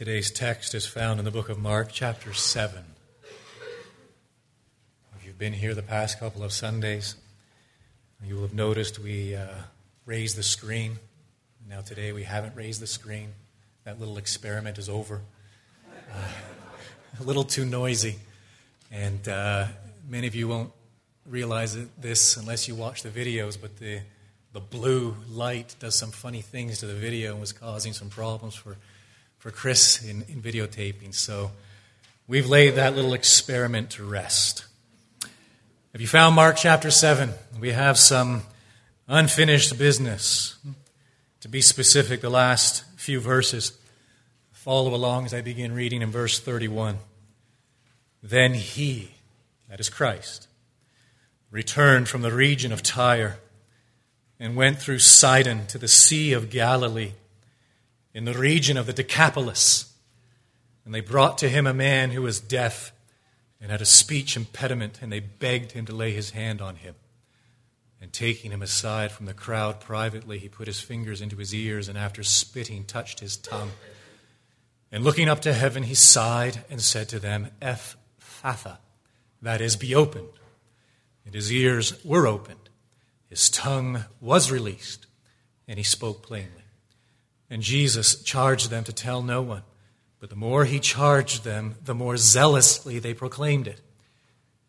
Today's text is found in the book of Mark, chapter 7. If you've been here the past couple of Sundays, you will have noticed we uh, raised the screen. Now, today we haven't raised the screen. That little experiment is over. Uh, a little too noisy. And uh, many of you won't realize this unless you watch the videos, but the, the blue light does some funny things to the video and was causing some problems for for Chris in, in videotaping. So we've laid that little experiment to rest. Have you found Mark chapter 7? We have some unfinished business. To be specific, the last few verses. Follow along as I begin reading in verse 31. Then he, that is Christ, returned from the region of Tyre and went through Sidon to the Sea of Galilee in the region of the Decapolis. And they brought to him a man who was deaf and had a speech impediment, and they begged him to lay his hand on him. And taking him aside from the crowd privately, he put his fingers into his ears, and after spitting, touched his tongue. And looking up to heaven, he sighed and said to them, Ephphatha, that is, be opened. And his ears were opened, his tongue was released, and he spoke plainly. And Jesus charged them to tell no one. But the more he charged them, the more zealously they proclaimed it.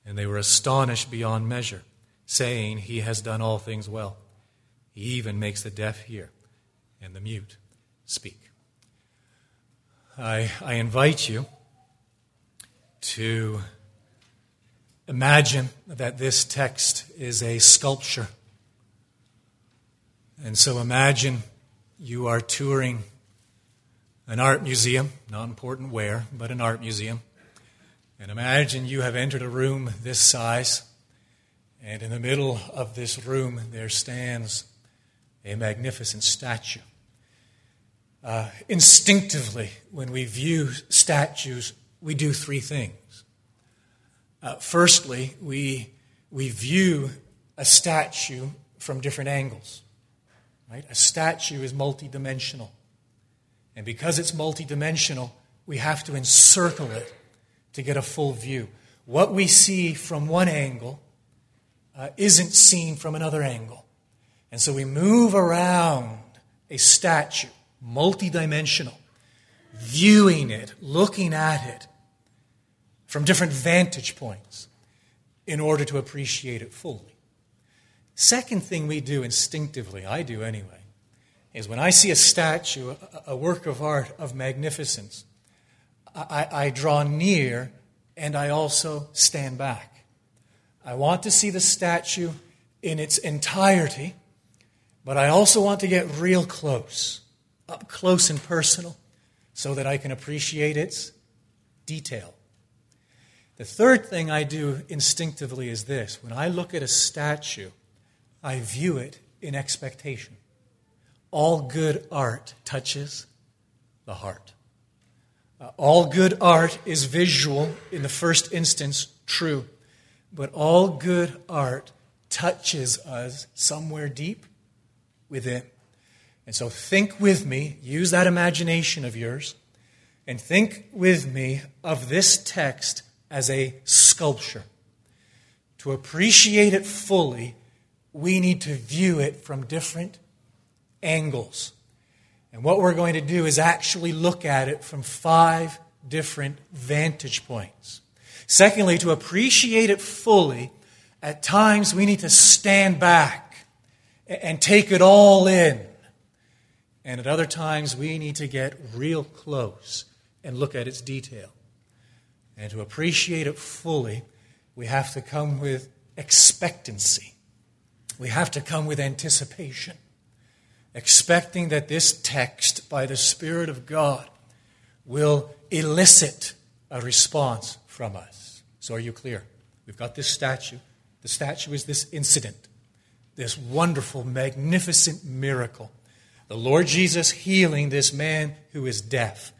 And they were astonished beyond measure, saying, He has done all things well. He even makes the deaf hear and the mute speak. I, I invite you to imagine that this text is a sculpture. And so imagine you are touring an art museum, not important where, but an art museum. And imagine you have entered a room this size, and in the middle of this room there stands a magnificent statue. Uh, instinctively, when we view statues, we do three things. Uh, firstly, we, we view a statue from different angles. Right? A statue is multidimensional. And because it's multidimensional, we have to encircle it to get a full view. What we see from one angle uh, isn't seen from another angle. And so we move around a statue, multidimensional, viewing it, looking at it from different vantage points in order to appreciate it fully. Second thing we do instinctively, I do anyway, is when I see a statue, a, work of art of magnificence, I, I draw near and I also stand back. I want to see the statue in its entirety, but I also want to get real close, up close and personal, so that I can appreciate its detail. The third thing I do instinctively is this when I look at a statue, I view it in expectation. All good art touches the heart. Uh, all good art is visual, in the first instance, true. But all good art touches us somewhere deep within. And so think with me, use that imagination of yours, and think with me of this text as a sculpture. To appreciate it fully, we need to view it from different angles. And what we're going to do is actually look at it from five different vantage points. Secondly, to appreciate it fully, at times we need to stand back and take it all in. And at other times we need to get real close and look at its detail. And to appreciate it fully, we have to come with expectancy we have to come with anticipation, expecting that this text, by the Spirit of God, will elicit a response from us. So, are you clear? We've got this statue. The statue is this incident, this wonderful, magnificent miracle. The Lord Jesus healing this man who is deaf.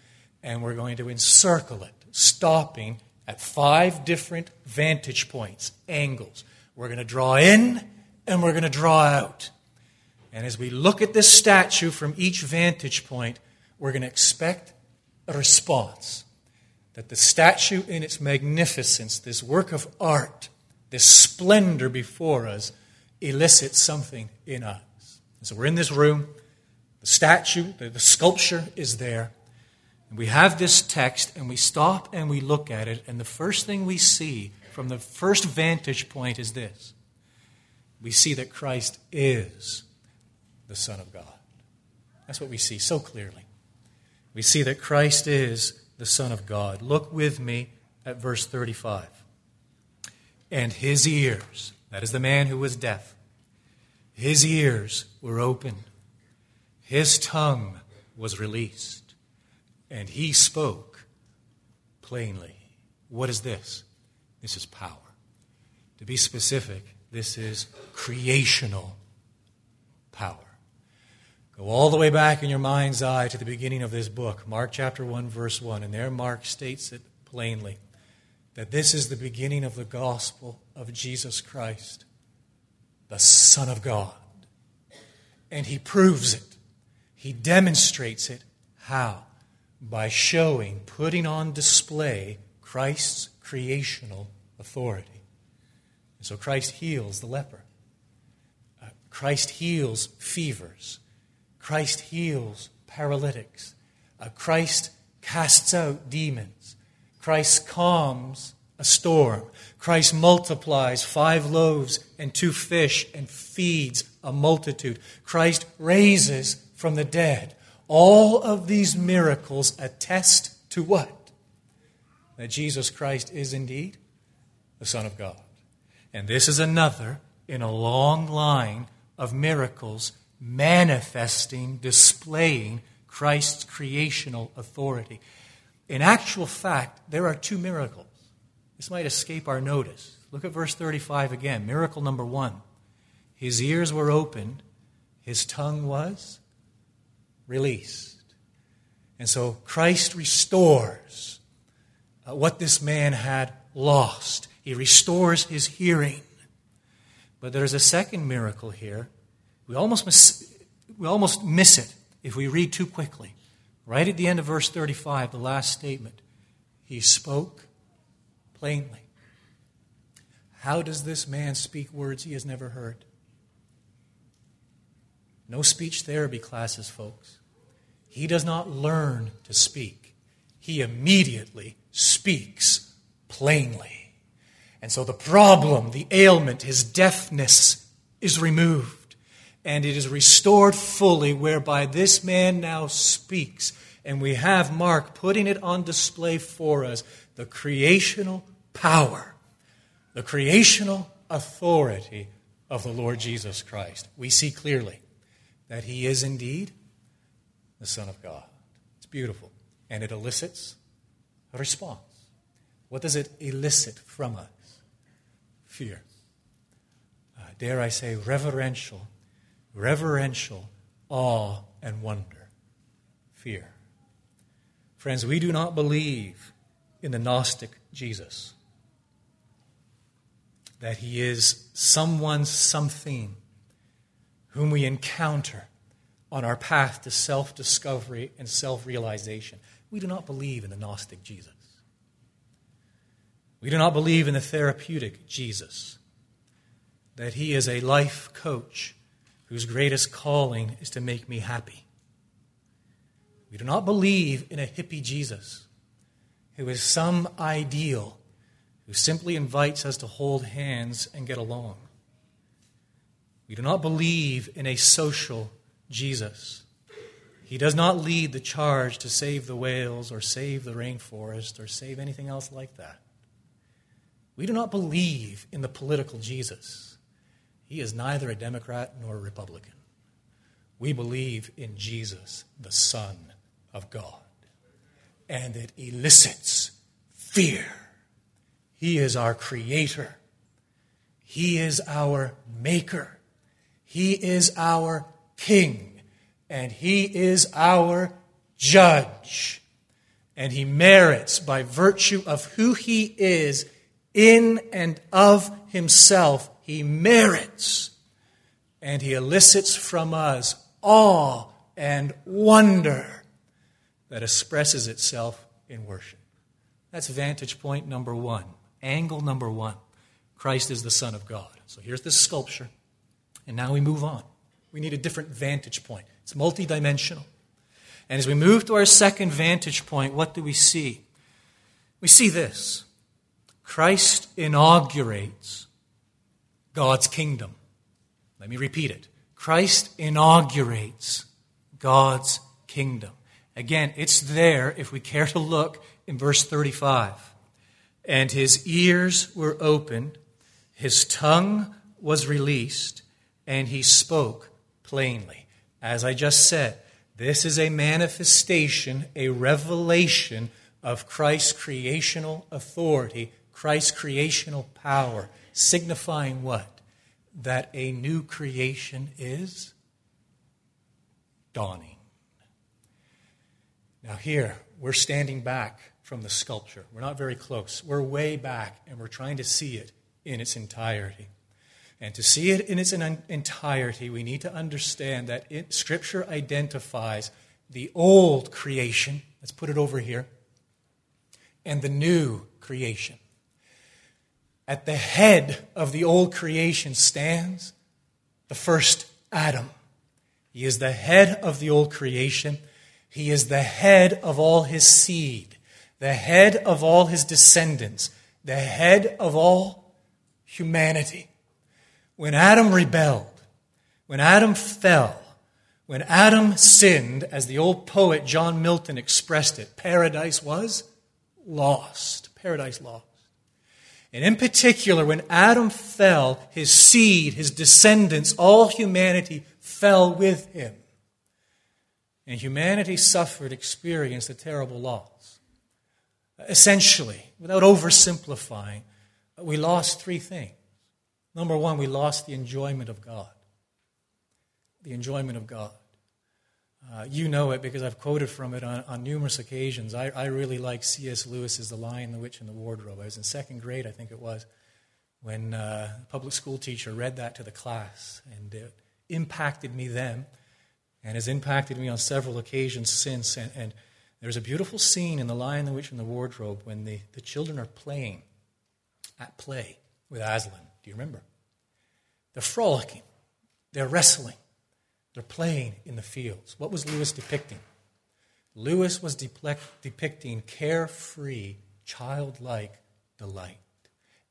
And we're going to encircle it, stopping at five different vantage points, angles. We're going to draw in and we're going to draw out. And as we look at this statue from each vantage point, we're going to expect a response. That the statue, in its magnificence, this work of art, this splendor before us, elicits something in us. And so we're in this room, the statue, the, the sculpture is there. And we have this text, and we stop and we look at it, and the first thing we see from the first vantage point is this we see that Christ is the Son of God. That's what we see so clearly. We see that Christ is the Son of God. Look with me at verse 35. And his ears, that is the man who was deaf, his ears were opened, his tongue was released, and he spoke plainly. What is this? This is power. To be specific, this is creational power. Go all the way back in your mind's eye to the beginning of this book, Mark chapter 1, verse 1, and there Mark states it plainly that this is the beginning of the gospel of Jesus Christ, the Son of God. And he proves it, he demonstrates it. How? By showing, putting on display Christ's creational authority. And so Christ heals the leper. Uh, Christ heals fevers. Christ heals paralytics. Uh, Christ casts out demons. Christ calms a storm. Christ multiplies five loaves and two fish and feeds a multitude. Christ raises from the dead. All of these miracles attest to what? that Jesus Christ is indeed the Son of God. And this is another in a long line of miracles manifesting, displaying Christ's creational authority. In actual fact, there are two miracles. This might escape our notice. Look at verse 35 again. Miracle number one His ears were opened, his tongue was released. And so Christ restores uh, what this man had lost. He restores his hearing. But there's a second miracle here. We almost miss, we almost miss it if we read too quickly. Right at the end of verse 35, the last statement, he spoke plainly. How does this man speak words he has never heard? No speech therapy classes, folks. He does not learn to speak, he immediately speaks plainly. And so the problem, the ailment, his deafness is removed. And it is restored fully, whereby this man now speaks. And we have Mark putting it on display for us the creational power, the creational authority of the Lord Jesus Christ. We see clearly that he is indeed the Son of God. It's beautiful. And it elicits a response. What does it elicit from us? Fear. Uh, dare I say, reverential, reverential awe and wonder. Fear. Friends, we do not believe in the Gnostic Jesus, that he is someone, something whom we encounter on our path to self discovery and self realization. We do not believe in the Gnostic Jesus. We do not believe in the therapeutic Jesus, that he is a life coach whose greatest calling is to make me happy. We do not believe in a hippie Jesus who is some ideal who simply invites us to hold hands and get along. We do not believe in a social Jesus he does not lead the charge to save the whales or save the rainforest or save anything else like that. We do not believe in the political Jesus. He is neither a Democrat nor a Republican. We believe in Jesus, the Son of God. And it elicits fear. He is our creator. He is our maker. He is our king and he is our judge. And he merits, by virtue of who he is in and of himself, he merits. And he elicits from us awe and wonder that expresses itself in worship. That's vantage point number one. Angle number one Christ is the Son of God. So here's this sculpture. And now we move on. We need a different vantage point, it's multidimensional. And as we move to our second vantage point, what do we see? We see this Christ inaugurates God's kingdom. Let me repeat it Christ inaugurates God's kingdom. Again, it's there if we care to look in verse 35. And his ears were opened, his tongue was released, and he spoke plainly. As I just said, this is a manifestation, a revelation of Christ's creational authority, Christ's creational power, signifying what? That a new creation is dawning. Now, here, we're standing back from the sculpture. We're not very close. We're way back, and we're trying to see it in its entirety. And to see it in its entirety, we need to understand that it, Scripture identifies the old creation, let's put it over here, and the new creation. At the head of the old creation stands the first Adam. He is the head of the old creation. He is the head of all his seed, the head of all his descendants, the head of all humanity. When Adam rebelled, when Adam fell, when Adam sinned, as the old poet John Milton expressed it, paradise was lost. Paradise lost. And in particular, when Adam fell, his seed, his descendants, all humanity fell with him. And humanity suffered, experienced a terrible loss. Essentially, without oversimplifying, we lost three things. Number one, we lost the enjoyment of God. The enjoyment of God. Uh, you know it because I've quoted from it on, on numerous occasions. I, I really like C.S. Lewis's The Lion, the Witch, and the Wardrobe. I was in second grade, I think it was, when uh, a public school teacher read that to the class, and it impacted me then, and has impacted me on several occasions since. And, and there's a beautiful scene in The Lion, the Witch, and the Wardrobe when the, the children are playing at play with Aslan. Do you remember? They're frolicking, they're wrestling, they're playing in the fields. What was Lewis depicting? Lewis was depicting carefree, childlike delight.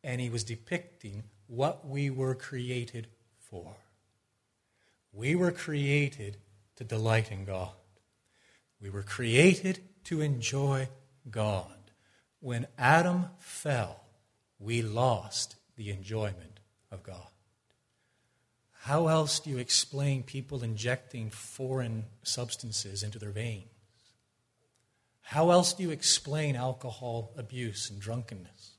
And he was depicting what we were created for. We were created to delight in God. We were created to enjoy God. When Adam fell, we lost the enjoyment of God. How else do you explain people injecting foreign substances into their veins? How else do you explain alcohol abuse and drunkenness?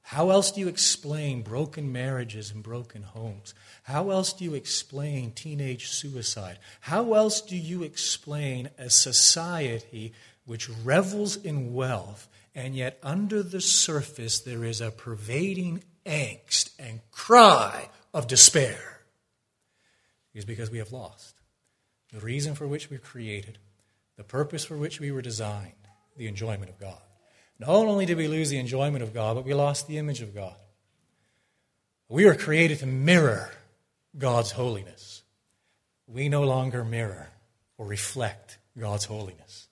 How else do you explain broken marriages and broken homes? How else do you explain teenage suicide? How else do you explain a society which revels in wealth and yet under the surface there is a pervading angst and cry of despair is because we have lost the reason for which we were created, the purpose for which we were designed, the enjoyment of God. Not only did we lose the enjoyment of God, but we lost the image of God. We were created to mirror God's holiness. We no longer mirror or reflect God's holiness.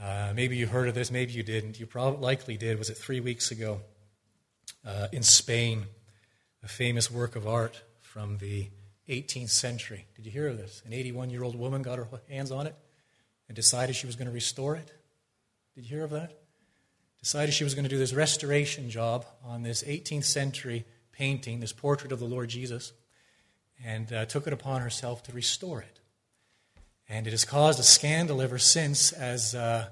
Uh, maybe you heard of this, maybe you didn't. You probably likely did. Was it three weeks ago? uh, in Spain, a famous work of art from the 18th century. Did you hear of this? An 81 year old woman got her hands on it and decided she was going to restore it. Did you hear of that? Decided she was going to do this restoration job on this 18th century painting, this portrait of the Lord Jesus, and uh, took it upon herself to restore it. And it has caused a scandal ever since as uh,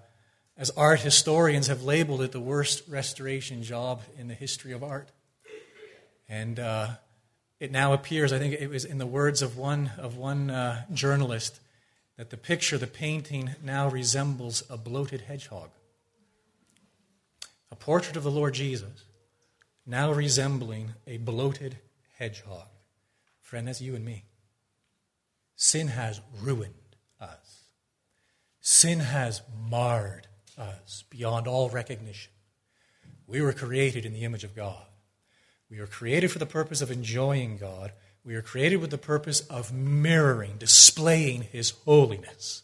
as art historians have labeled it the worst restoration job in the history of art. And uh, it now appears, I think it was in the words of one, of one uh, journalist, that the picture, the painting, now resembles a bloated hedgehog. A portrait of the Lord Jesus, now resembling a bloated hedgehog. Friend, that's you and me. Sin has ruined us. Sin has marred us beyond all recognition. We were created in the image of God. We are created for the purpose of enjoying God. We are created with the purpose of mirroring, displaying His holiness.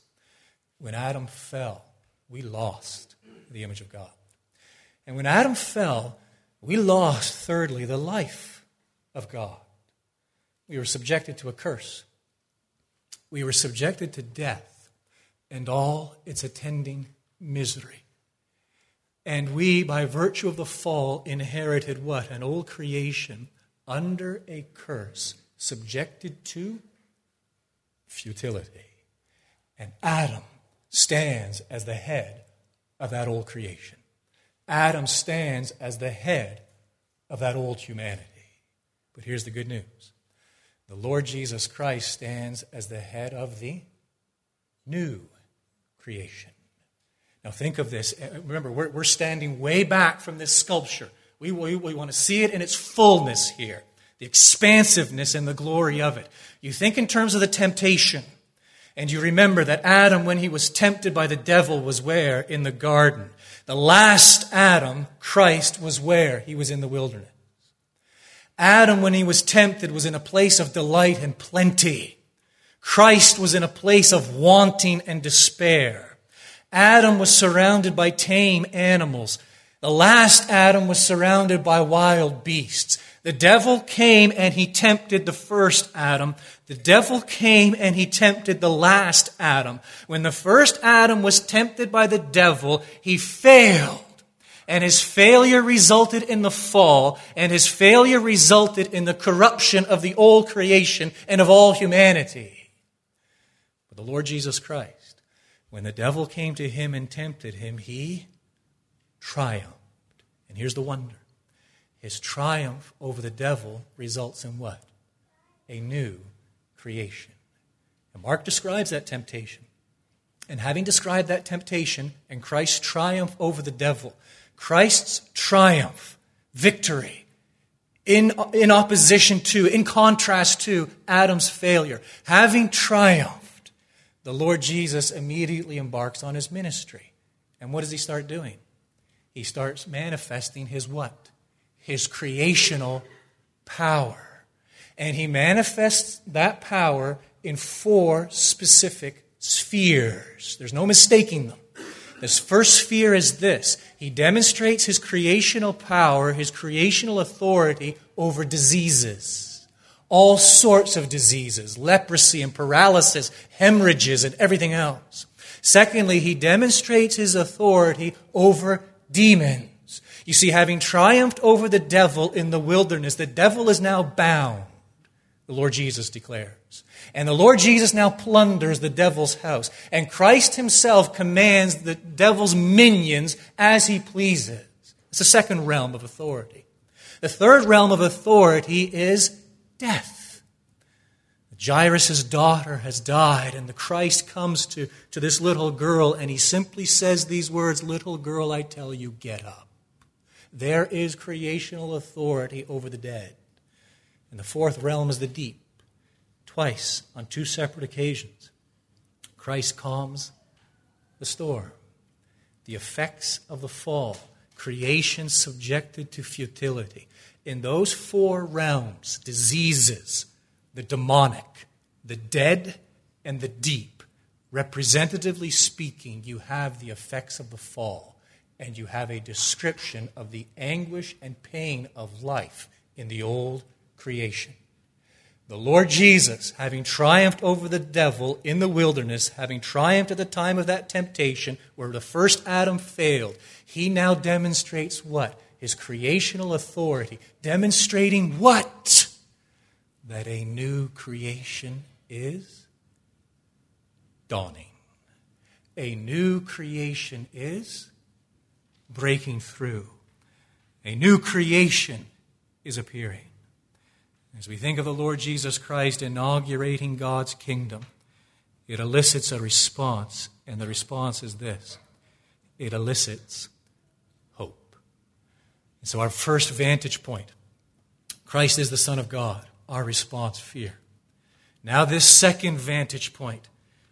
When Adam fell, we lost the image of God. And when Adam fell, we lost, thirdly, the life of God. We were subjected to a curse. We were subjected to death and all its attending misery. And we, by virtue of the fall, inherited what? An old creation under a curse, subjected to futility. And Adam stands as the head of that old creation. Adam stands as the head of that old humanity. But here's the good news the Lord Jesus Christ stands as the head of the new creation. Now, think of this. Uh, remember, we're, we're standing way back from this sculpture. We, we, we want to see it in its fullness here, the expansiveness and the glory of it. You think in terms of the temptation, and you remember that Adam, when he was tempted by the devil, was where? In the garden. The last Adam, Christ, was where? He was in the wilderness. Adam, when he was tempted, was in a place of delight and plenty. Christ was in a place of wanting and despair. Adam was surrounded by tame animals. The last Adam was surrounded by wild beasts. The devil came and he tempted the first Adam. The devil came and he tempted the last Adam. When the first Adam was tempted by the devil, he failed. And his failure resulted in the fall, and his failure resulted in the corruption of the old creation and of all humanity. But the Lord Jesus Christ, when the devil came to him and tempted him, he triumphed. And here's the wonder his triumph over the devil results in what? A new creation. And Mark describes that temptation. And having described that temptation and Christ's triumph over the devil, Christ's triumph, victory, in, in opposition to, in contrast to Adam's failure, having triumphed, the Lord Jesus immediately embarks on his ministry. And what does he start doing? He starts manifesting his what? His creational power. And he manifests that power in four specific spheres. There's no mistaking them. This first sphere is this He demonstrates his creational power, his creational authority over diseases all sorts of diseases, leprosy and paralysis, hemorrhages, and everything else. Secondly, he demonstrates his authority over demons. You see, having triumphed over the devil in the wilderness, the devil is now bound, the Lord Jesus declares. And the Lord Jesus now plunders the devil's house. And Christ himself commands the devil's minions as he pleases. It's the second realm of authority. The third realm of authority is death. Jairus' daughter has died, and the Christ comes to, to this little girl, and he simply says these words Little girl, I tell you, get up. There is creational authority over the dead. And the fourth realm is the deep. Twice, on two separate occasions, Christ calms the storm. The effects of the fall, creation subjected to futility in those four realms diseases, the demonic, the dead, and the deep representatively speaking, you have the effects of the fall, and you have a description of the anguish and pain of life in the old creation. The Lord Jesus, having triumphed over the devil in the wilderness, having triumphed at the time of that temptation where the first Adam failed, he now demonstrates what? His creational authority, demonstrating what? That a new creation is dawning. A new creation is breaking through. A new creation is appearing. As we think of the Lord Jesus Christ inaugurating God's kingdom, it elicits a response, and the response is this it elicits and so, our first vantage point Christ is the Son of God. Our response, fear. Now, this second vantage point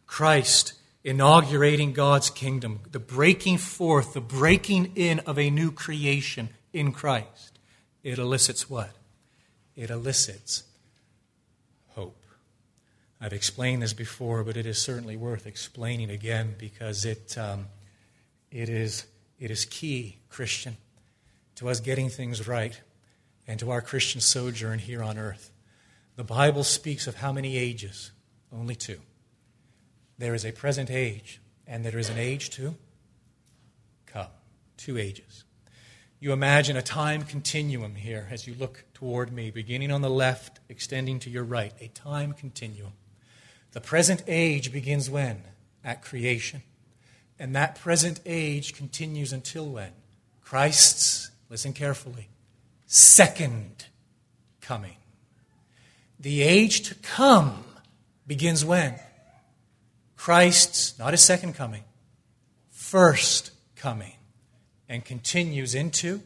Christ inaugurating God's kingdom, the breaking forth, the breaking in of a new creation in Christ, it elicits what? It elicits hope. I've explained this before, but it is certainly worth explaining again because it, um, it, is, it is key, Christian, to us getting things right and to our Christian sojourn here on earth. The Bible speaks of how many ages? Only two. There is a present age, and there is an age to come. Two ages. You imagine a time continuum here as you look toward me, beginning on the left, extending to your right, a time continuum. The present age begins when? At creation. And that present age continues until when? Christ's, listen carefully, second coming. The age to come begins when? Christ's, not his second coming, first coming, and continues into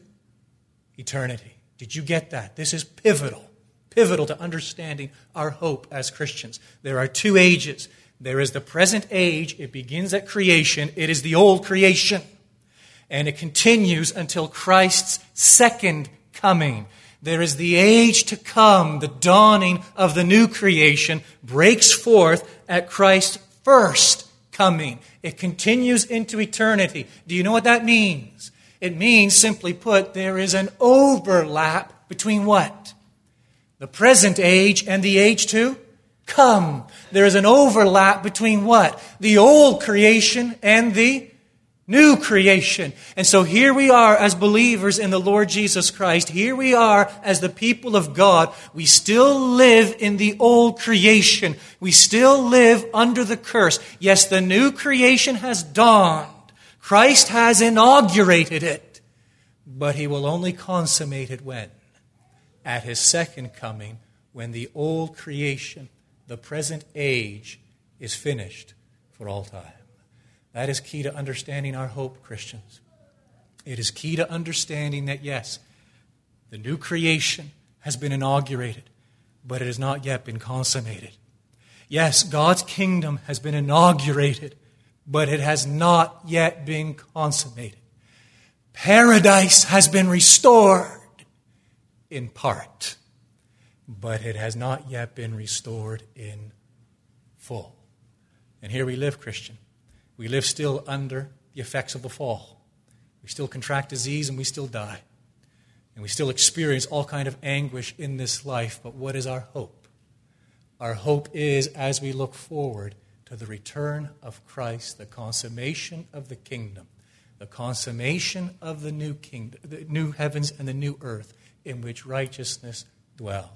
eternity. Did you get that? This is pivotal, pivotal to understanding our hope as Christians. There are two ages. There is the present age, it begins at creation, it is the old creation, and it continues until Christ's second coming. There is the age to come, the dawning of the new creation breaks forth at Christ's first coming. It continues into eternity. Do you know what that means? It means, simply put, there is an overlap between what? The present age and the age to come. There is an overlap between what? The old creation and the New creation. And so here we are as believers in the Lord Jesus Christ. Here we are as the people of God. We still live in the old creation. We still live under the curse. Yes, the new creation has dawned. Christ has inaugurated it. But he will only consummate it when? At his second coming, when the old creation, the present age, is finished for all time. That is key to understanding our hope, Christians. It is key to understanding that, yes, the new creation has been inaugurated, but it has not yet been consummated. Yes, God's kingdom has been inaugurated, but it has not yet been consummated. Paradise has been restored in part, but it has not yet been restored in full. And here we live, Christian. We live still under the effects of the fall. We still contract disease and we still die. And we still experience all kind of anguish in this life. But what is our hope? Our hope is as we look forward to the return of Christ, the consummation of the kingdom, the consummation of the new kingdom, the new heavens and the new earth in which righteousness dwells.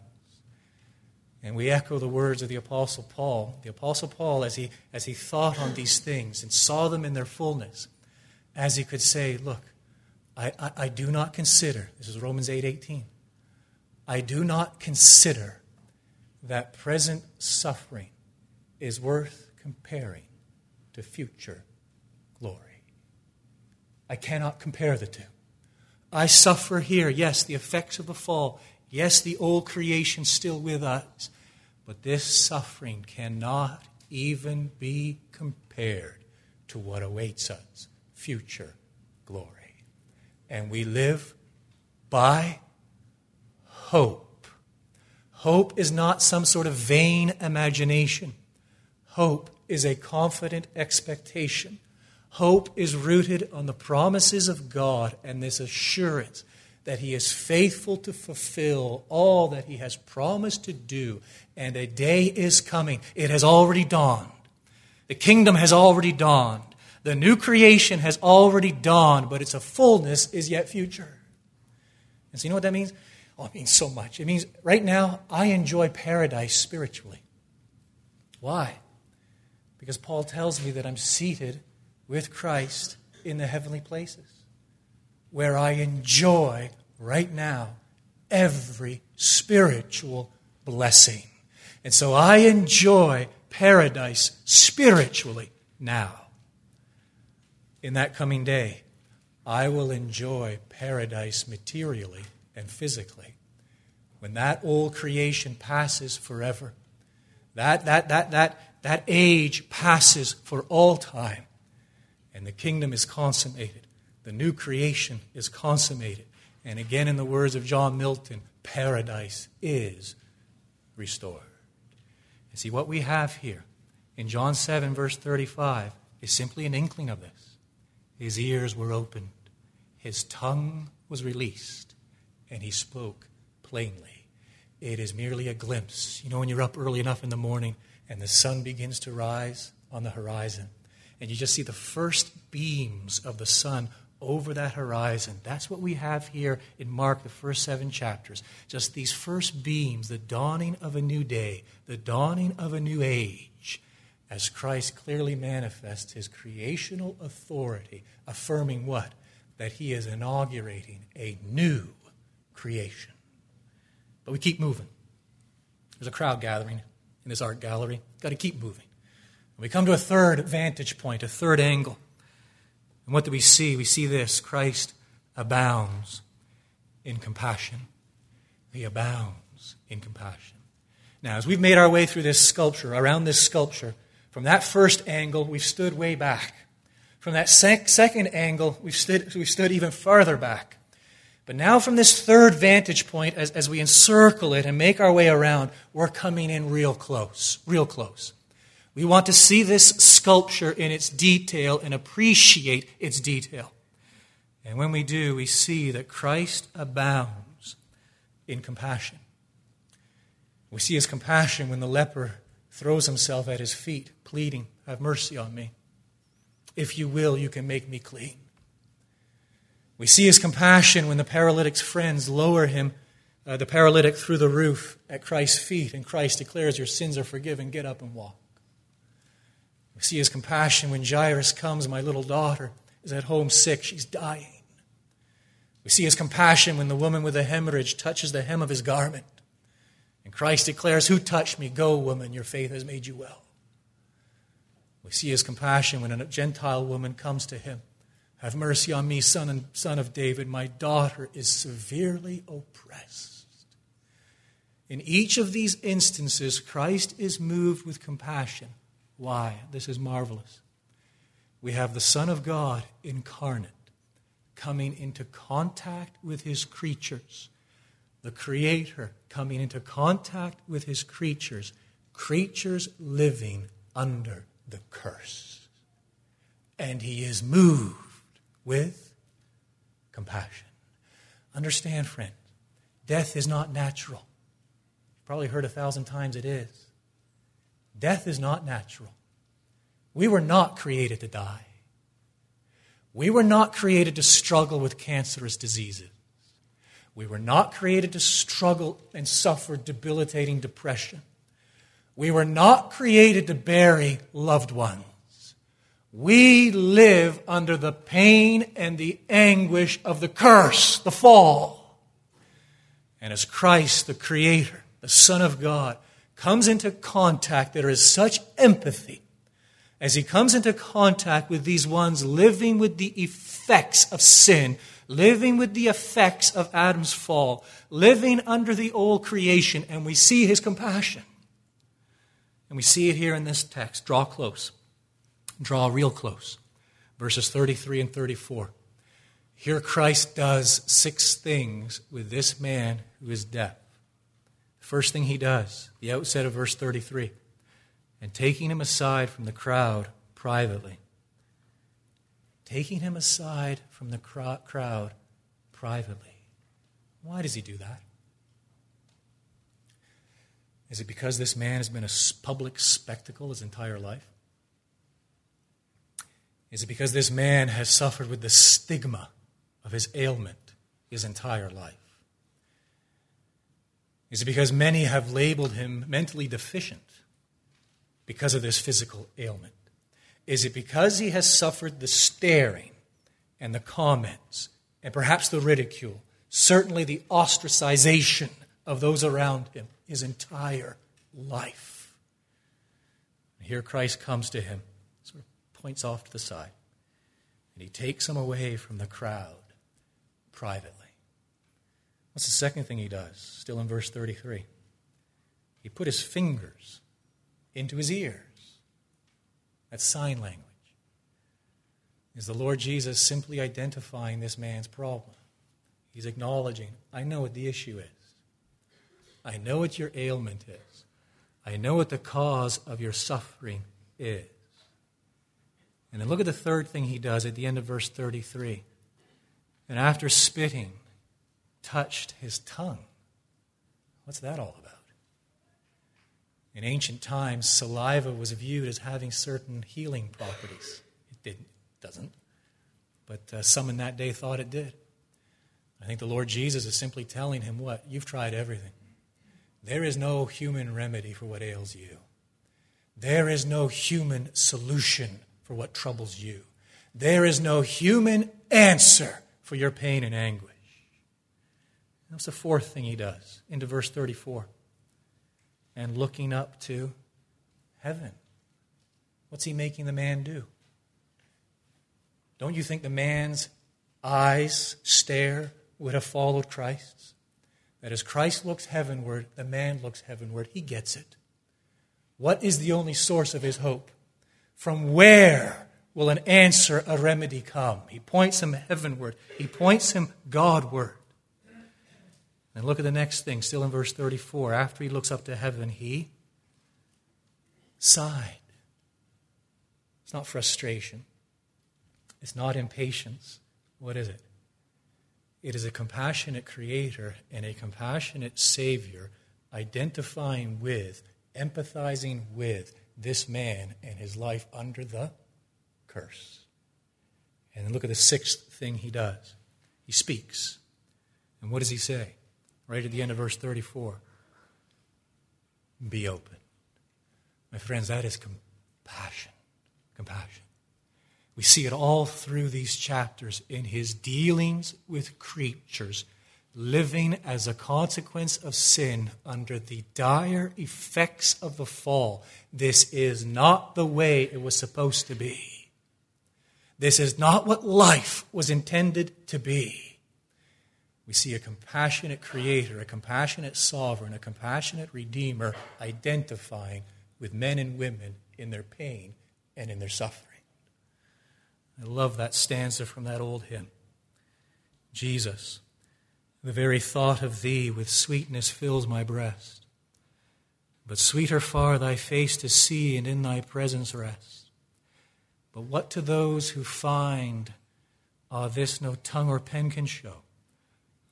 And we echo the words of the Apostle Paul. The Apostle Paul, as he, as he thought on these things and saw them in their fullness, as he could say, Look, I, I, I do not consider, this is Romans 8 18, I do not consider that present suffering is worth comparing to future glory. I cannot compare the two. I suffer here, yes, the effects of the fall. Yes, the old creation still with us, but this suffering cannot even be compared to what awaits us future glory. And we live by hope. Hope is not some sort of vain imagination. Hope is a confident expectation. Hope is rooted on the promises of God and this assurance that he is faithful to fulfill all that he has promised to do, and a day is coming. It has already dawned. The kingdom has already dawned. The new creation has already dawned, but its a fullness is yet future. And so, you know what that means? Oh, it means so much. It means right now, I enjoy paradise spiritually. Why? Because Paul tells me that I'm seated with Christ in the heavenly places where I enjoy right now every spiritual blessing. And so I enjoy paradise spiritually now. In that coming day, I will enjoy paradise materially and physically. When that old creation passes forever, that, that, that, that, that age passes for all time, and the kingdom is consummated. The new creation is consummated. And again, in the words of John Milton, paradise is restored. And see, what we have here in John 7, verse 35, is simply an inkling of this. His ears were opened, his tongue was released, and he spoke plainly. It is merely a glimpse. You know, when you're up early enough in the morning and the sun begins to rise on the horizon, and you just see the first beams of the sun over that horizon. That's what we have here in Mark, the first seven chapters. Just these first beams, the dawning of a new day, the dawning of a new age, as Christ clearly manifests his creational authority, affirming what? That he is inaugurating a new creation. But we keep moving. There's a crowd gathering in this art gallery. Got to keep moving. We come to a third vantage point, a third angle. And what do we see? We see this Christ abounds in compassion. He abounds in compassion. Now, as we've made our way through this sculpture, around this sculpture, from that first angle, we've stood way back. From that sec- second angle, we've stood, we've stood even farther back. But now, from this third vantage point, as, as we encircle it and make our way around, we're coming in real close, real close. We want to see this sculpture in its detail and appreciate its detail. And when we do, we see that Christ abounds in compassion. We see his compassion when the leper throws himself at his feet, pleading, Have mercy on me. If you will, you can make me clean. We see his compassion when the paralytic's friends lower him, uh, the paralytic, through the roof at Christ's feet, and Christ declares, Your sins are forgiven, get up and walk. We see his compassion when Jairus comes, my little daughter is at home sick, she's dying. We see his compassion when the woman with the hemorrhage touches the hem of his garment. And Christ declares, Who touched me? Go, woman, your faith has made you well. We see his compassion when a Gentile woman comes to him. Have mercy on me, son, and, son of David. My daughter is severely oppressed. In each of these instances, Christ is moved with compassion why? This is marvelous. We have the Son of God incarnate coming into contact with his creatures, the Creator coming into contact with his creatures, creatures living under the curse. And he is moved with compassion. Understand, friend, death is not natural. You've probably heard a thousand times it is. Death is not natural. We were not created to die. We were not created to struggle with cancerous diseases. We were not created to struggle and suffer debilitating depression. We were not created to bury loved ones. We live under the pain and the anguish of the curse, the fall. And as Christ, the Creator, the Son of God, comes into contact, there is such empathy as he comes into contact with these ones living with the effects of sin, living with the effects of Adam's fall, living under the old creation, and we see his compassion. And we see it here in this text. Draw close. Draw real close. Verses 33 and 34. Here Christ does six things with this man who is deaf. First thing he does, the outset of verse 33, and taking him aside from the crowd privately. Taking him aside from the crowd privately. Why does he do that? Is it because this man has been a public spectacle his entire life? Is it because this man has suffered with the stigma of his ailment his entire life? Is it because many have labeled him mentally deficient because of this physical ailment? Is it because he has suffered the staring and the comments and perhaps the ridicule, certainly the ostracization of those around him his entire life? Here Christ comes to him, sort of points off to the side, and he takes him away from the crowd privately. What's the second thing he does? Still in verse 33. He put his fingers into his ears. That's sign language. Is the Lord Jesus simply identifying this man's problem? He's acknowledging, I know what the issue is. I know what your ailment is. I know what the cause of your suffering is. And then look at the third thing he does at the end of verse 33. And after spitting, touched his tongue. What's that all about? In ancient times, saliva was viewed as having certain healing properties. It didn't, doesn't. But uh, some in that day thought it did. I think the Lord Jesus is simply telling him what? You've tried everything. There is no human remedy for what ails you. There is no human solution for what troubles you. There is no human answer for your pain and anguish. That's the fourth thing he does into verse 34. And looking up to heaven. What's he making the man do? Don't you think the man's eyes stare would have followed Christ's? That as Christ looks heavenward, the man looks heavenward. He gets it. What is the only source of his hope? From where will an answer, a remedy come? He points him heavenward, he points him Godward. And look at the next thing, still in verse 34. After he looks up to heaven, he sighed. It's not frustration, it's not impatience. What is it? It is a compassionate creator and a compassionate savior identifying with, empathizing with this man and his life under the curse. And look at the sixth thing he does. He speaks. And what does he say? Right at the end of verse 34 Be open. My friends, that is compassion. Compassion. We see it all through these chapters in his dealings with creatures living as a consequence of sin under the dire effects of the fall. This is not the way it was supposed to be. This is not what life was intended to be. We see a compassionate creator, a compassionate sovereign, a compassionate redeemer identifying with men and women in their pain and in their suffering. I love that stanza from that old hymn. Jesus, the very thought of thee with sweetness fills my breast. But sweeter far thy face to see and in thy presence rest. But what to those who find, ah, this no tongue or pen can show,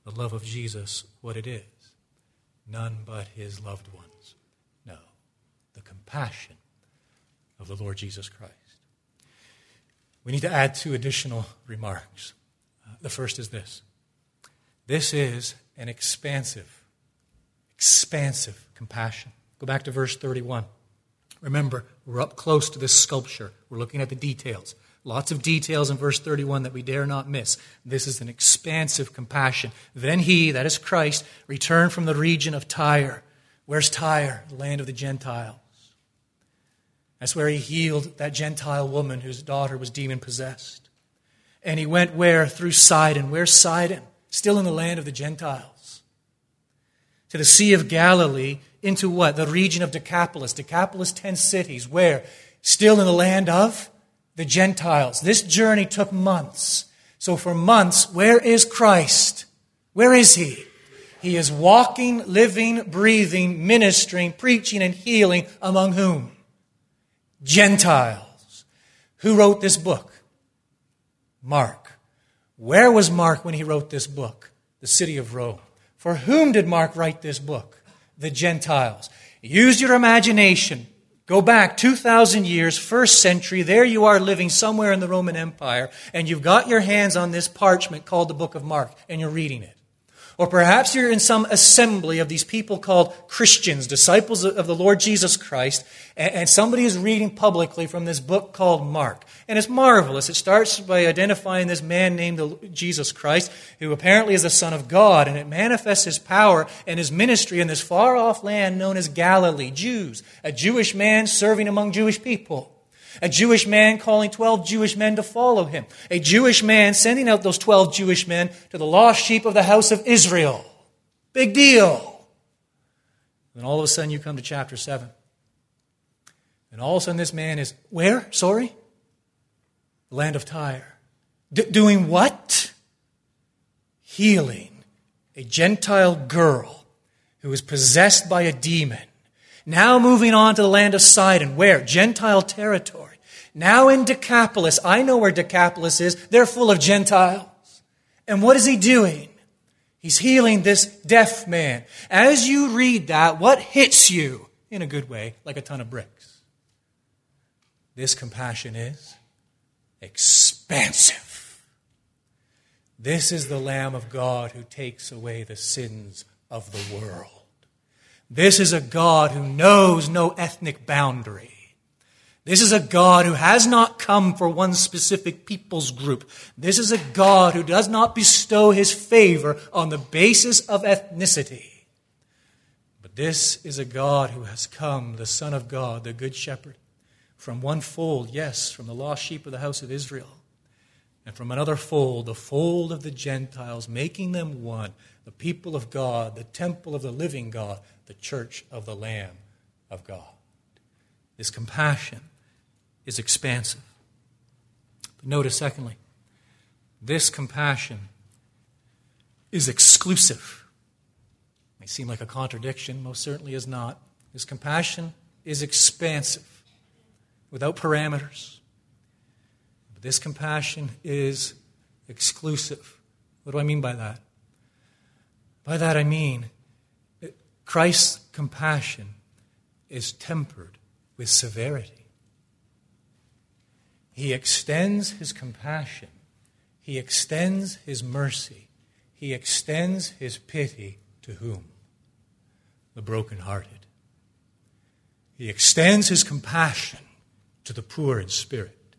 the love of Jesus, what it is? None but his loved ones know the compassion of the Lord Jesus Christ. We need to add two additional remarks. Uh, the first is this this is an expansive, expansive compassion. Go back to verse 31. Remember, we're up close to this sculpture. We're looking at the details. Lots of details in verse 31 that we dare not miss. This is an expansive compassion. Then he, that is Christ, returned from the region of Tyre. Where's Tyre? The land of the Gentiles. That's where he healed that Gentile woman whose daughter was demon possessed. And he went where? Through Sidon. Where's Sidon? Still in the land of the Gentiles. To the Sea of Galilee, into what? The region of Decapolis. Decapolis, 10 cities. Where? Still in the land of the Gentiles. This journey took months. So for months, where is Christ? Where is he? He is walking, living, breathing, ministering, preaching, and healing among whom? Gentiles. Who wrote this book? Mark. Where was Mark when he wrote this book? The city of Rome. For whom did Mark write this book? The Gentiles. Use your imagination. Go back 2,000 years, first century. There you are living somewhere in the Roman Empire, and you've got your hands on this parchment called the Book of Mark, and you're reading it. Or perhaps you're in some assembly of these people called Christians, disciples of the Lord Jesus Christ, and somebody is reading publicly from this book called Mark. And it's marvelous. It starts by identifying this man named Jesus Christ, who apparently is the Son of God, and it manifests his power and his ministry in this far off land known as Galilee, Jews, a Jewish man serving among Jewish people. A Jewish man calling 12 Jewish men to follow him. A Jewish man sending out those 12 Jewish men to the lost sheep of the house of Israel. Big deal. Then all of a sudden you come to chapter 7. And all of a sudden, this man is where? Sorry? The land of Tyre. D- doing what? Healing a Gentile girl who was possessed by a demon. Now moving on to the land of Sidon. Where? Gentile territory. Now in Decapolis. I know where Decapolis is. They're full of Gentiles. And what is he doing? He's healing this deaf man. As you read that, what hits you? In a good way, like a ton of bricks. This compassion is expansive. This is the Lamb of God who takes away the sins of the world. This is a God who knows no ethnic boundary. This is a God who has not come for one specific people's group. This is a God who does not bestow his favor on the basis of ethnicity. But this is a God who has come, the Son of God, the Good Shepherd, from one fold, yes, from the lost sheep of the house of Israel, and from another fold, the fold of the Gentiles, making them one, the people of God, the temple of the living God, the church of the Lamb of God. This compassion is expansive. But notice, secondly, this compassion is exclusive. It may seem like a contradiction, most certainly is not. This compassion is expansive, without parameters. But this compassion is exclusive. What do I mean by that? By that I mean Christ's compassion is tempered with severity. He extends his compassion. He extends his mercy. He extends his pity to whom? The brokenhearted. He extends his compassion to the poor in spirit.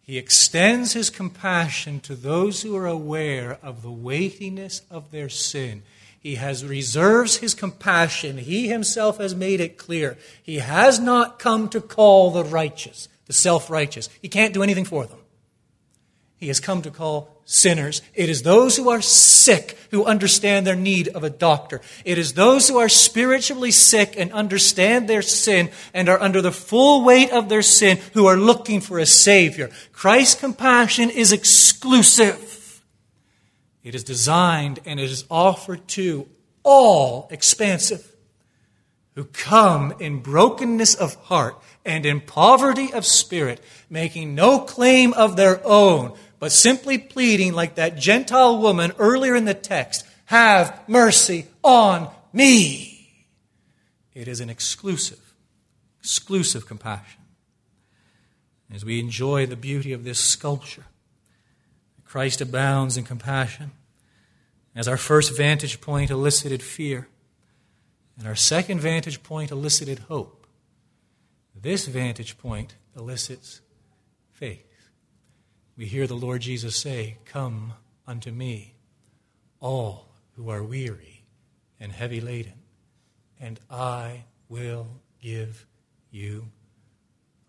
He extends his compassion to those who are aware of the weightiness of their sin. He has reserves his compassion. He himself has made it clear. He has not come to call the righteous, the self righteous. He can't do anything for them. He has come to call sinners. It is those who are sick who understand their need of a doctor. It is those who are spiritually sick and understand their sin and are under the full weight of their sin who are looking for a Savior. Christ's compassion is exclusive. It is designed and it is offered to all expansive who come in brokenness of heart and in poverty of spirit, making no claim of their own, but simply pleading, like that Gentile woman earlier in the text, have mercy on me. It is an exclusive, exclusive compassion. As we enjoy the beauty of this sculpture, Christ abounds in compassion. As our first vantage point elicited fear, and our second vantage point elicited hope. This vantage point elicits faith. We hear the Lord Jesus say, Come unto me, all who are weary and heavy laden, and I will give you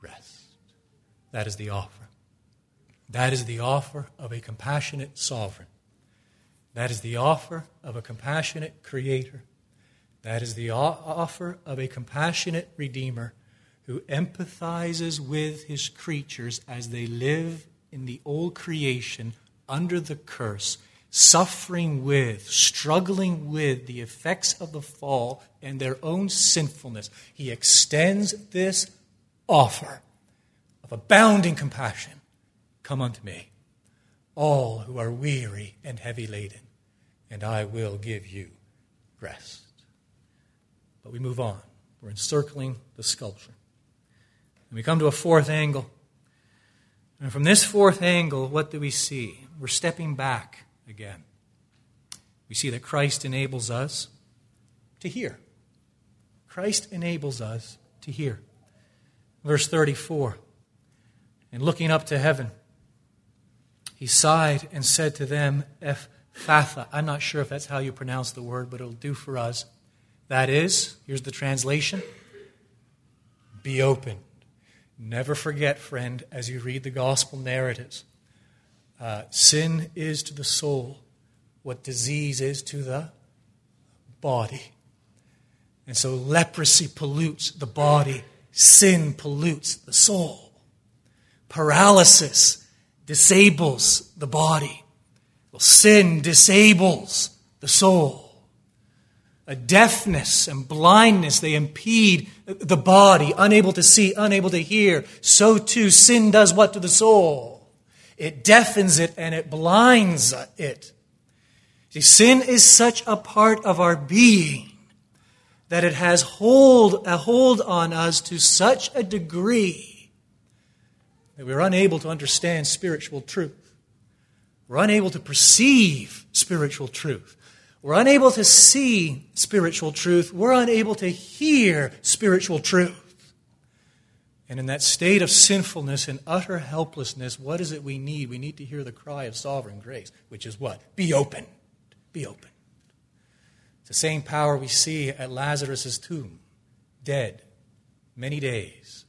rest. That is the offer. That is the offer of a compassionate sovereign. That is the offer of a compassionate creator that is the offer of a compassionate Redeemer who empathizes with his creatures as they live in the old creation under the curse, suffering with, struggling with the effects of the fall and their own sinfulness. He extends this offer of abounding compassion Come unto me, all who are weary and heavy laden, and I will give you rest. But we move on. We're encircling the sculpture. And we come to a fourth angle. And from this fourth angle, what do we see? We're stepping back again. We see that Christ enables us to hear. Christ enables us to hear. Verse 34 And looking up to heaven, he sighed and said to them, Ephphatha. I'm not sure if that's how you pronounce the word, but it'll do for us. That is, here's the translation be open. Never forget, friend, as you read the gospel narratives, uh, sin is to the soul what disease is to the body. And so leprosy pollutes the body, sin pollutes the soul. Paralysis disables the body. Well, sin disables the soul. A deafness and blindness, they impede the body, unable to see, unable to hear. So too, sin does what to the soul? It deafens it and it blinds it. See, sin is such a part of our being that it has hold, a hold on us to such a degree that we're unable to understand spiritual truth. We're unable to perceive spiritual truth. We're unable to see spiritual truth. We're unable to hear spiritual truth. And in that state of sinfulness and utter helplessness, what is it we need? We need to hear the cry of sovereign grace, which is what? Be open. Be open. It's the same power we see at Lazarus' tomb, dead, many days,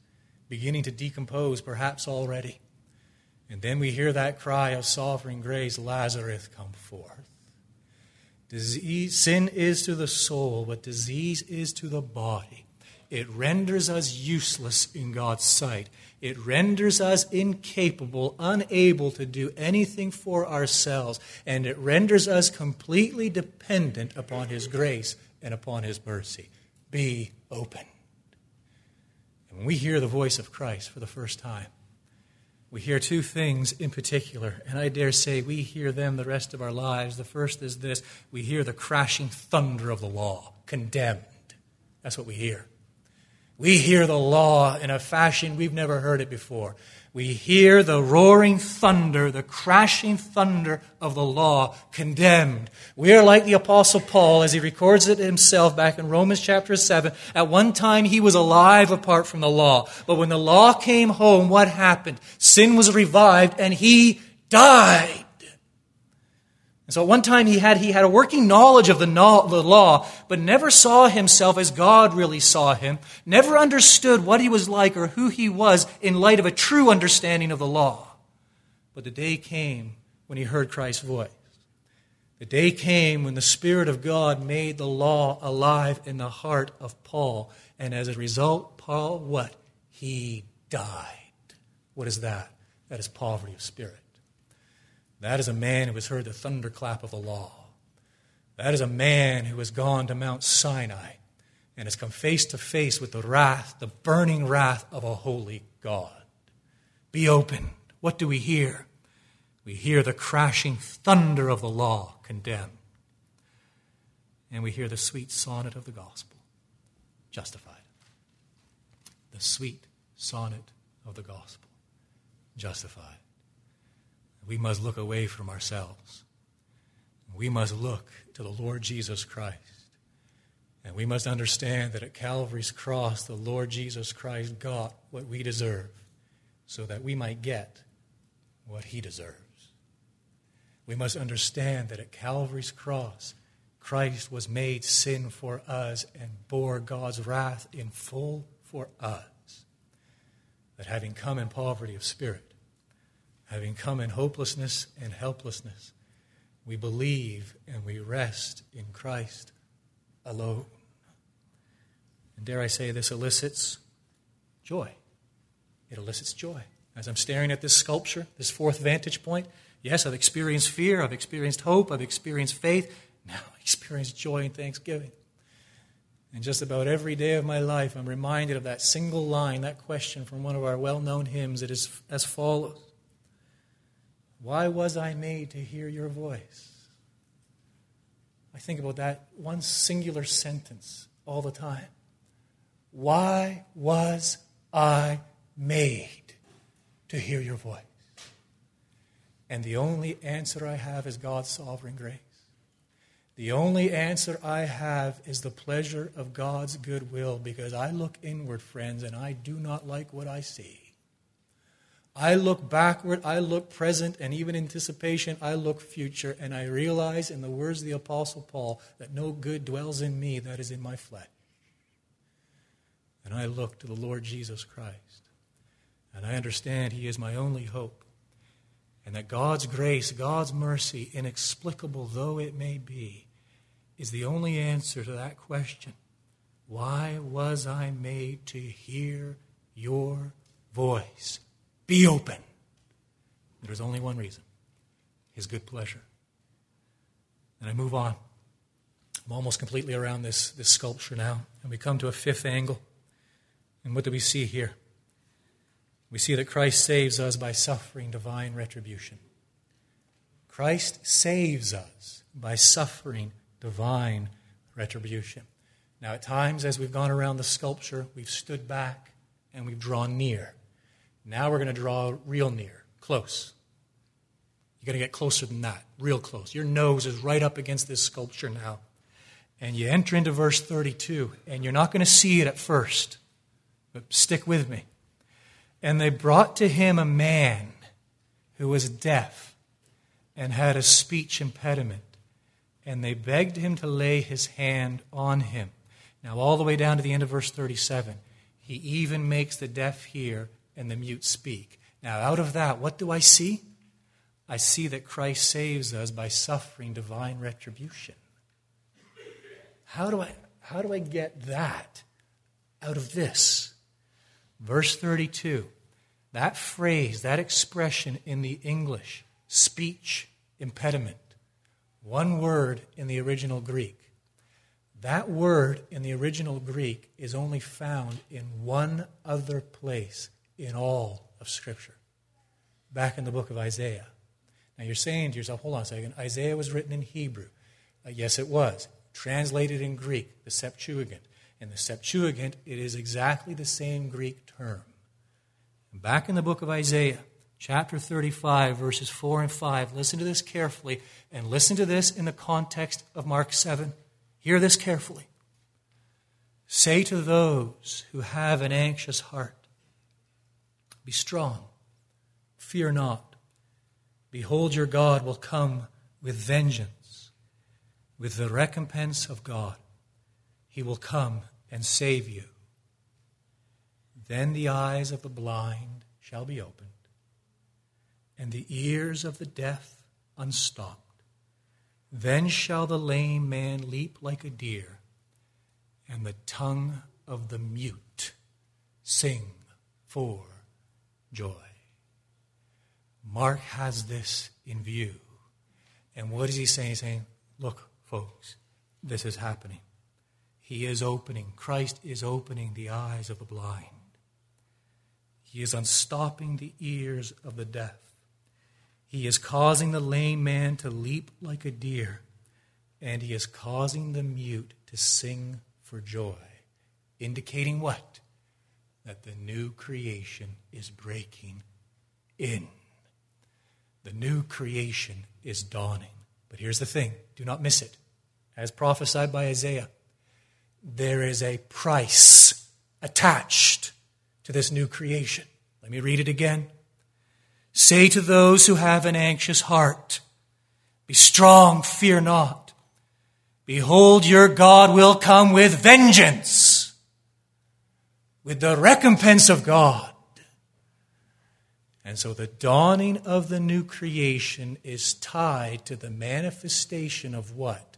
beginning to decompose, perhaps already. And then we hear that cry of sovereign grace Lazarus, come forth. Disease, sin is to the soul what disease is to the body. It renders us useless in God's sight. It renders us incapable, unable to do anything for ourselves, and it renders us completely dependent upon His grace and upon His mercy. Be open. And when we hear the voice of Christ for the first time, we hear two things in particular, and I dare say we hear them the rest of our lives. The first is this we hear the crashing thunder of the law, condemned. That's what we hear. We hear the law in a fashion we've never heard it before. We hear the roaring thunder, the crashing thunder of the law condemned. We are like the Apostle Paul as he records it himself back in Romans chapter 7. At one time he was alive apart from the law. But when the law came home, what happened? Sin was revived and he died. And so at one time he had, he had a working knowledge of the, law, but never saw himself as God really saw him, never understood what he was like or who he was in light of a true understanding of the law. But the day came when he heard Christ's voice. The day came when the Spirit of God made the law alive in the heart of Paul. And as a result, Paul, what? He died. What is that? That is poverty of spirit. That is a man who has heard the thunderclap of the law. That is a man who has gone to Mount Sinai and has come face to face with the wrath, the burning wrath of a holy God. Be open. What do we hear? We hear the crashing thunder of the law condemned. And we hear the sweet sonnet of the gospel, justified. The sweet sonnet of the gospel, justified we must look away from ourselves. We must look to the Lord Jesus Christ. And we must understand that at Calvary's cross, the Lord Jesus Christ got what we deserve so that we might get what he deserves. We must understand that at Calvary's cross, Christ was made sin for us and bore God's wrath in full for us. That having come in poverty of spirit, having come in hopelessness and helplessness, we believe and we rest in Christ alone. And dare I say, this elicits joy. It elicits joy. As I'm staring at this sculpture, this fourth vantage point, yes, I've experienced fear, I've experienced hope, I've experienced faith, now I experience joy and thanksgiving. And just about every day of my life, I'm reminded of that single line, that question from one of our well known hymns. It is as follows why was I made to hear your voice? I think about that one singular sentence all the time. Why was I made to hear your voice? And the only answer I have is God's sovereign grace. The only answer I have is the pleasure of God's goodwill because I look inward, friends, and I do not like what I see. I look backward, I look present, and even anticipation, I look future, and I realize, in the words of the Apostle Paul, that no good dwells in me that is in my flesh. And I look to the Lord Jesus Christ, and I understand He is my only hope, and that God's grace, God's mercy, inexplicable though it may be, is the only answer to that question Why was I made to hear your voice? Be open. There's only one reason His good pleasure. And I move on. I'm almost completely around this, this sculpture now, and we come to a fifth angle. And what do we see here? We see that Christ saves us by suffering divine retribution. Christ saves us by suffering divine retribution. Now, at times, as we've gone around the sculpture, we've stood back and we've drawn near. Now we're going to draw real near, close. You're going to get closer than that, real close. Your nose is right up against this sculpture now. And you enter into verse 32, and you're not going to see it at first, but stick with me. And they brought to him a man who was deaf and had a speech impediment, and they begged him to lay his hand on him. Now, all the way down to the end of verse 37, he even makes the deaf hear and the mute speak. Now, out of that, what do I see? I see that Christ saves us by suffering divine retribution. How do I, how do I get that out of this? Verse 32, that phrase, that expression in the English, speech impediment, one word in the original Greek. That word in the original Greek is only found in one other place in all of Scripture, back in the book of Isaiah. Now you're saying to yourself, hold on a second, Isaiah was written in Hebrew. Uh, yes, it was. Translated in Greek, the Septuagint. In the Septuagint, it is exactly the same Greek term. Back in the book of Isaiah, chapter 35, verses 4 and 5, listen to this carefully, and listen to this in the context of Mark 7. Hear this carefully. Say to those who have an anxious heart, Be strong, fear not. Behold, your God will come with vengeance, with the recompense of God. He will come and save you. Then the eyes of the blind shall be opened, and the ears of the deaf unstopped. Then shall the lame man leap like a deer, and the tongue of the mute sing for joy. Mark has this in view. And what is he saying? He's saying, look, folks, this is happening. He is opening, Christ is opening the eyes of the blind. He is unstopping the ears of the deaf. He is causing the lame man to leap like a deer, and he is causing the mute to sing for joy, indicating what? That the new creation is breaking in. The new creation is dawning. But here's the thing do not miss it. As prophesied by Isaiah, there is a price attached to this new creation. Let me read it again. Say to those who have an anxious heart, Be strong, fear not. Behold, your God will come with vengeance, with the recompense of God. And so the dawning of the new creation is tied to the manifestation of what?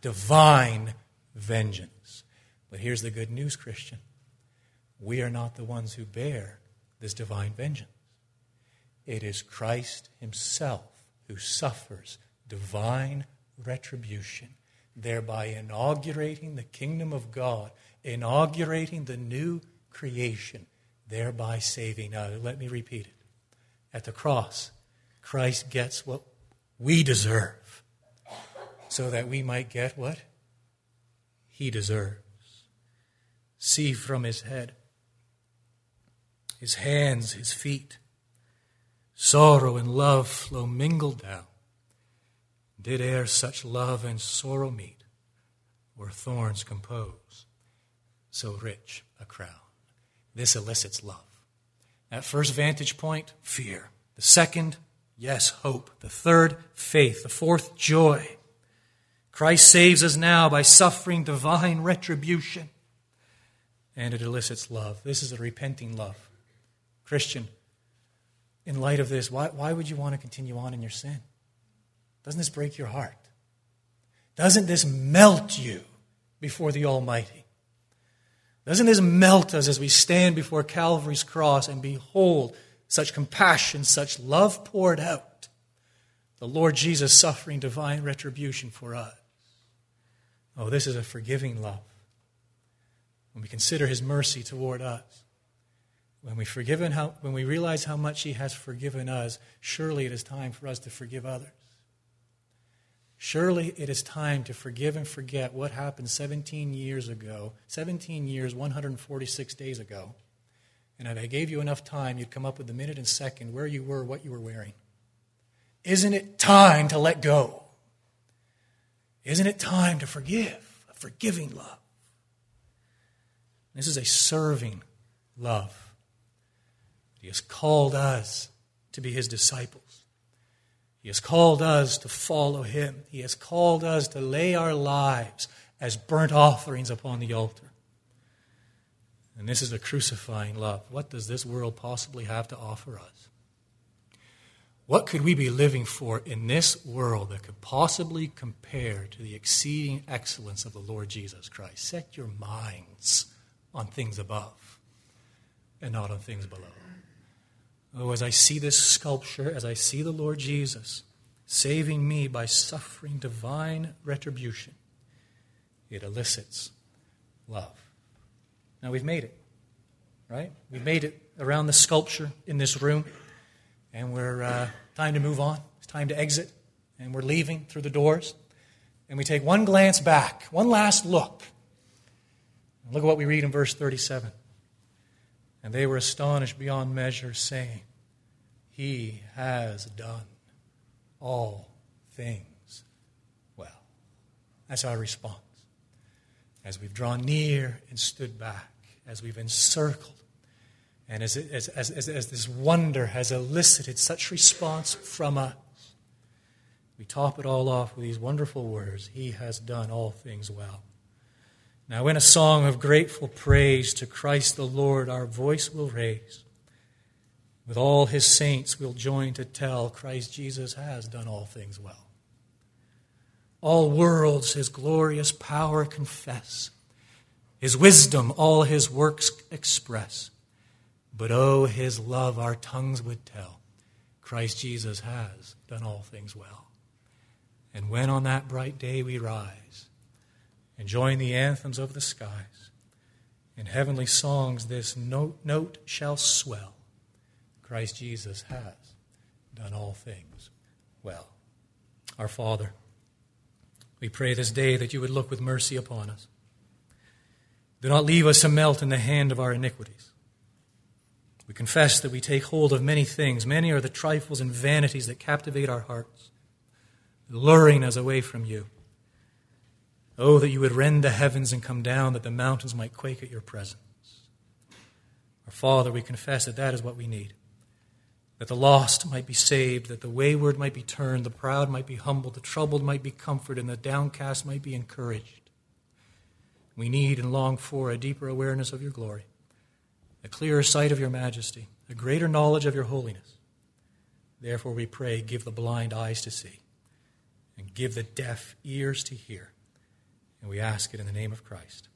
Divine vengeance. But here's the good news, Christian. We are not the ones who bear this divine vengeance. It is Christ Himself who suffers divine retribution, thereby inaugurating the kingdom of God, inaugurating the new creation, thereby saving us. Let me repeat it at the cross, Christ gets what we deserve so that we might get what he deserves. See from his head, his hands, his feet. Sorrow and love flow mingled down. Did e'er such love and sorrow meet, or thorns compose so rich a crown? This elicits love. That first vantage point, fear. The second, yes, hope. The third, faith. The fourth, joy. Christ saves us now by suffering divine retribution. And it elicits love. This is a repenting love. Christian, in light of this, why, why would you want to continue on in your sin? Doesn't this break your heart? Doesn't this melt you before the Almighty? Doesn't this melt us as we stand before Calvary's cross and behold such compassion, such love poured out? The Lord Jesus suffering divine retribution for us. Oh, this is a forgiving love. When we consider his mercy toward us, when we, forgiven how, when we realize how much he has forgiven us, surely it is time for us to forgive others. Surely it is time to forgive and forget what happened 17 years ago, 17 years, 146 days ago. And if I gave you enough time, you'd come up with the minute and second where you were, what you were wearing. Isn't it time to let go? Isn't it time to forgive? A forgiving love. This is a serving love. He has called us to be his disciples. He has called us to follow him. He has called us to lay our lives as burnt offerings upon the altar. And this is a crucifying love. What does this world possibly have to offer us? What could we be living for in this world that could possibly compare to the exceeding excellence of the Lord Jesus Christ? Set your minds on things above and not on things below. Oh, as I see this sculpture, as I see the Lord Jesus saving me by suffering divine retribution, it elicits love. Now we've made it, right? We've made it around the sculpture in this room, and we're uh, time to move on. It's time to exit, and we're leaving through the doors. And we take one glance back, one last look. Look at what we read in verse 37. And they were astonished beyond measure, saying, He has done all things well. That's our response. As we've drawn near and stood back, as we've encircled, and as, as, as, as, this wonder has elicited such response from us, we top it all off with these wonderful words He has done all things well. Now, in a song of grateful praise to Christ the Lord, our voice will raise. With all his saints, we'll join to tell Christ Jesus has done all things well. All worlds his glorious power confess, his wisdom all his works express. But oh, his love our tongues would tell Christ Jesus has done all things well. And when on that bright day we rise, and join the anthems of the skies. In heavenly songs, this note, note shall swell Christ Jesus has done all things well. Our Father, we pray this day that you would look with mercy upon us. Do not leave us to melt in the hand of our iniquities. We confess that we take hold of many things. Many are the trifles and vanities that captivate our hearts, luring us away from you. Oh, that you would rend the heavens and come down, that the mountains might quake at your presence. Our Father, we confess that that is what we need. That the lost might be saved, that the wayward might be turned, the proud might be humbled, the troubled might be comforted, and the downcast might be encouraged. We need and long for a deeper awareness of your glory, a clearer sight of your majesty, a greater knowledge of your holiness. Therefore, we pray, give the blind eyes to see, and give the deaf ears to hear and we ask it in the name of Christ.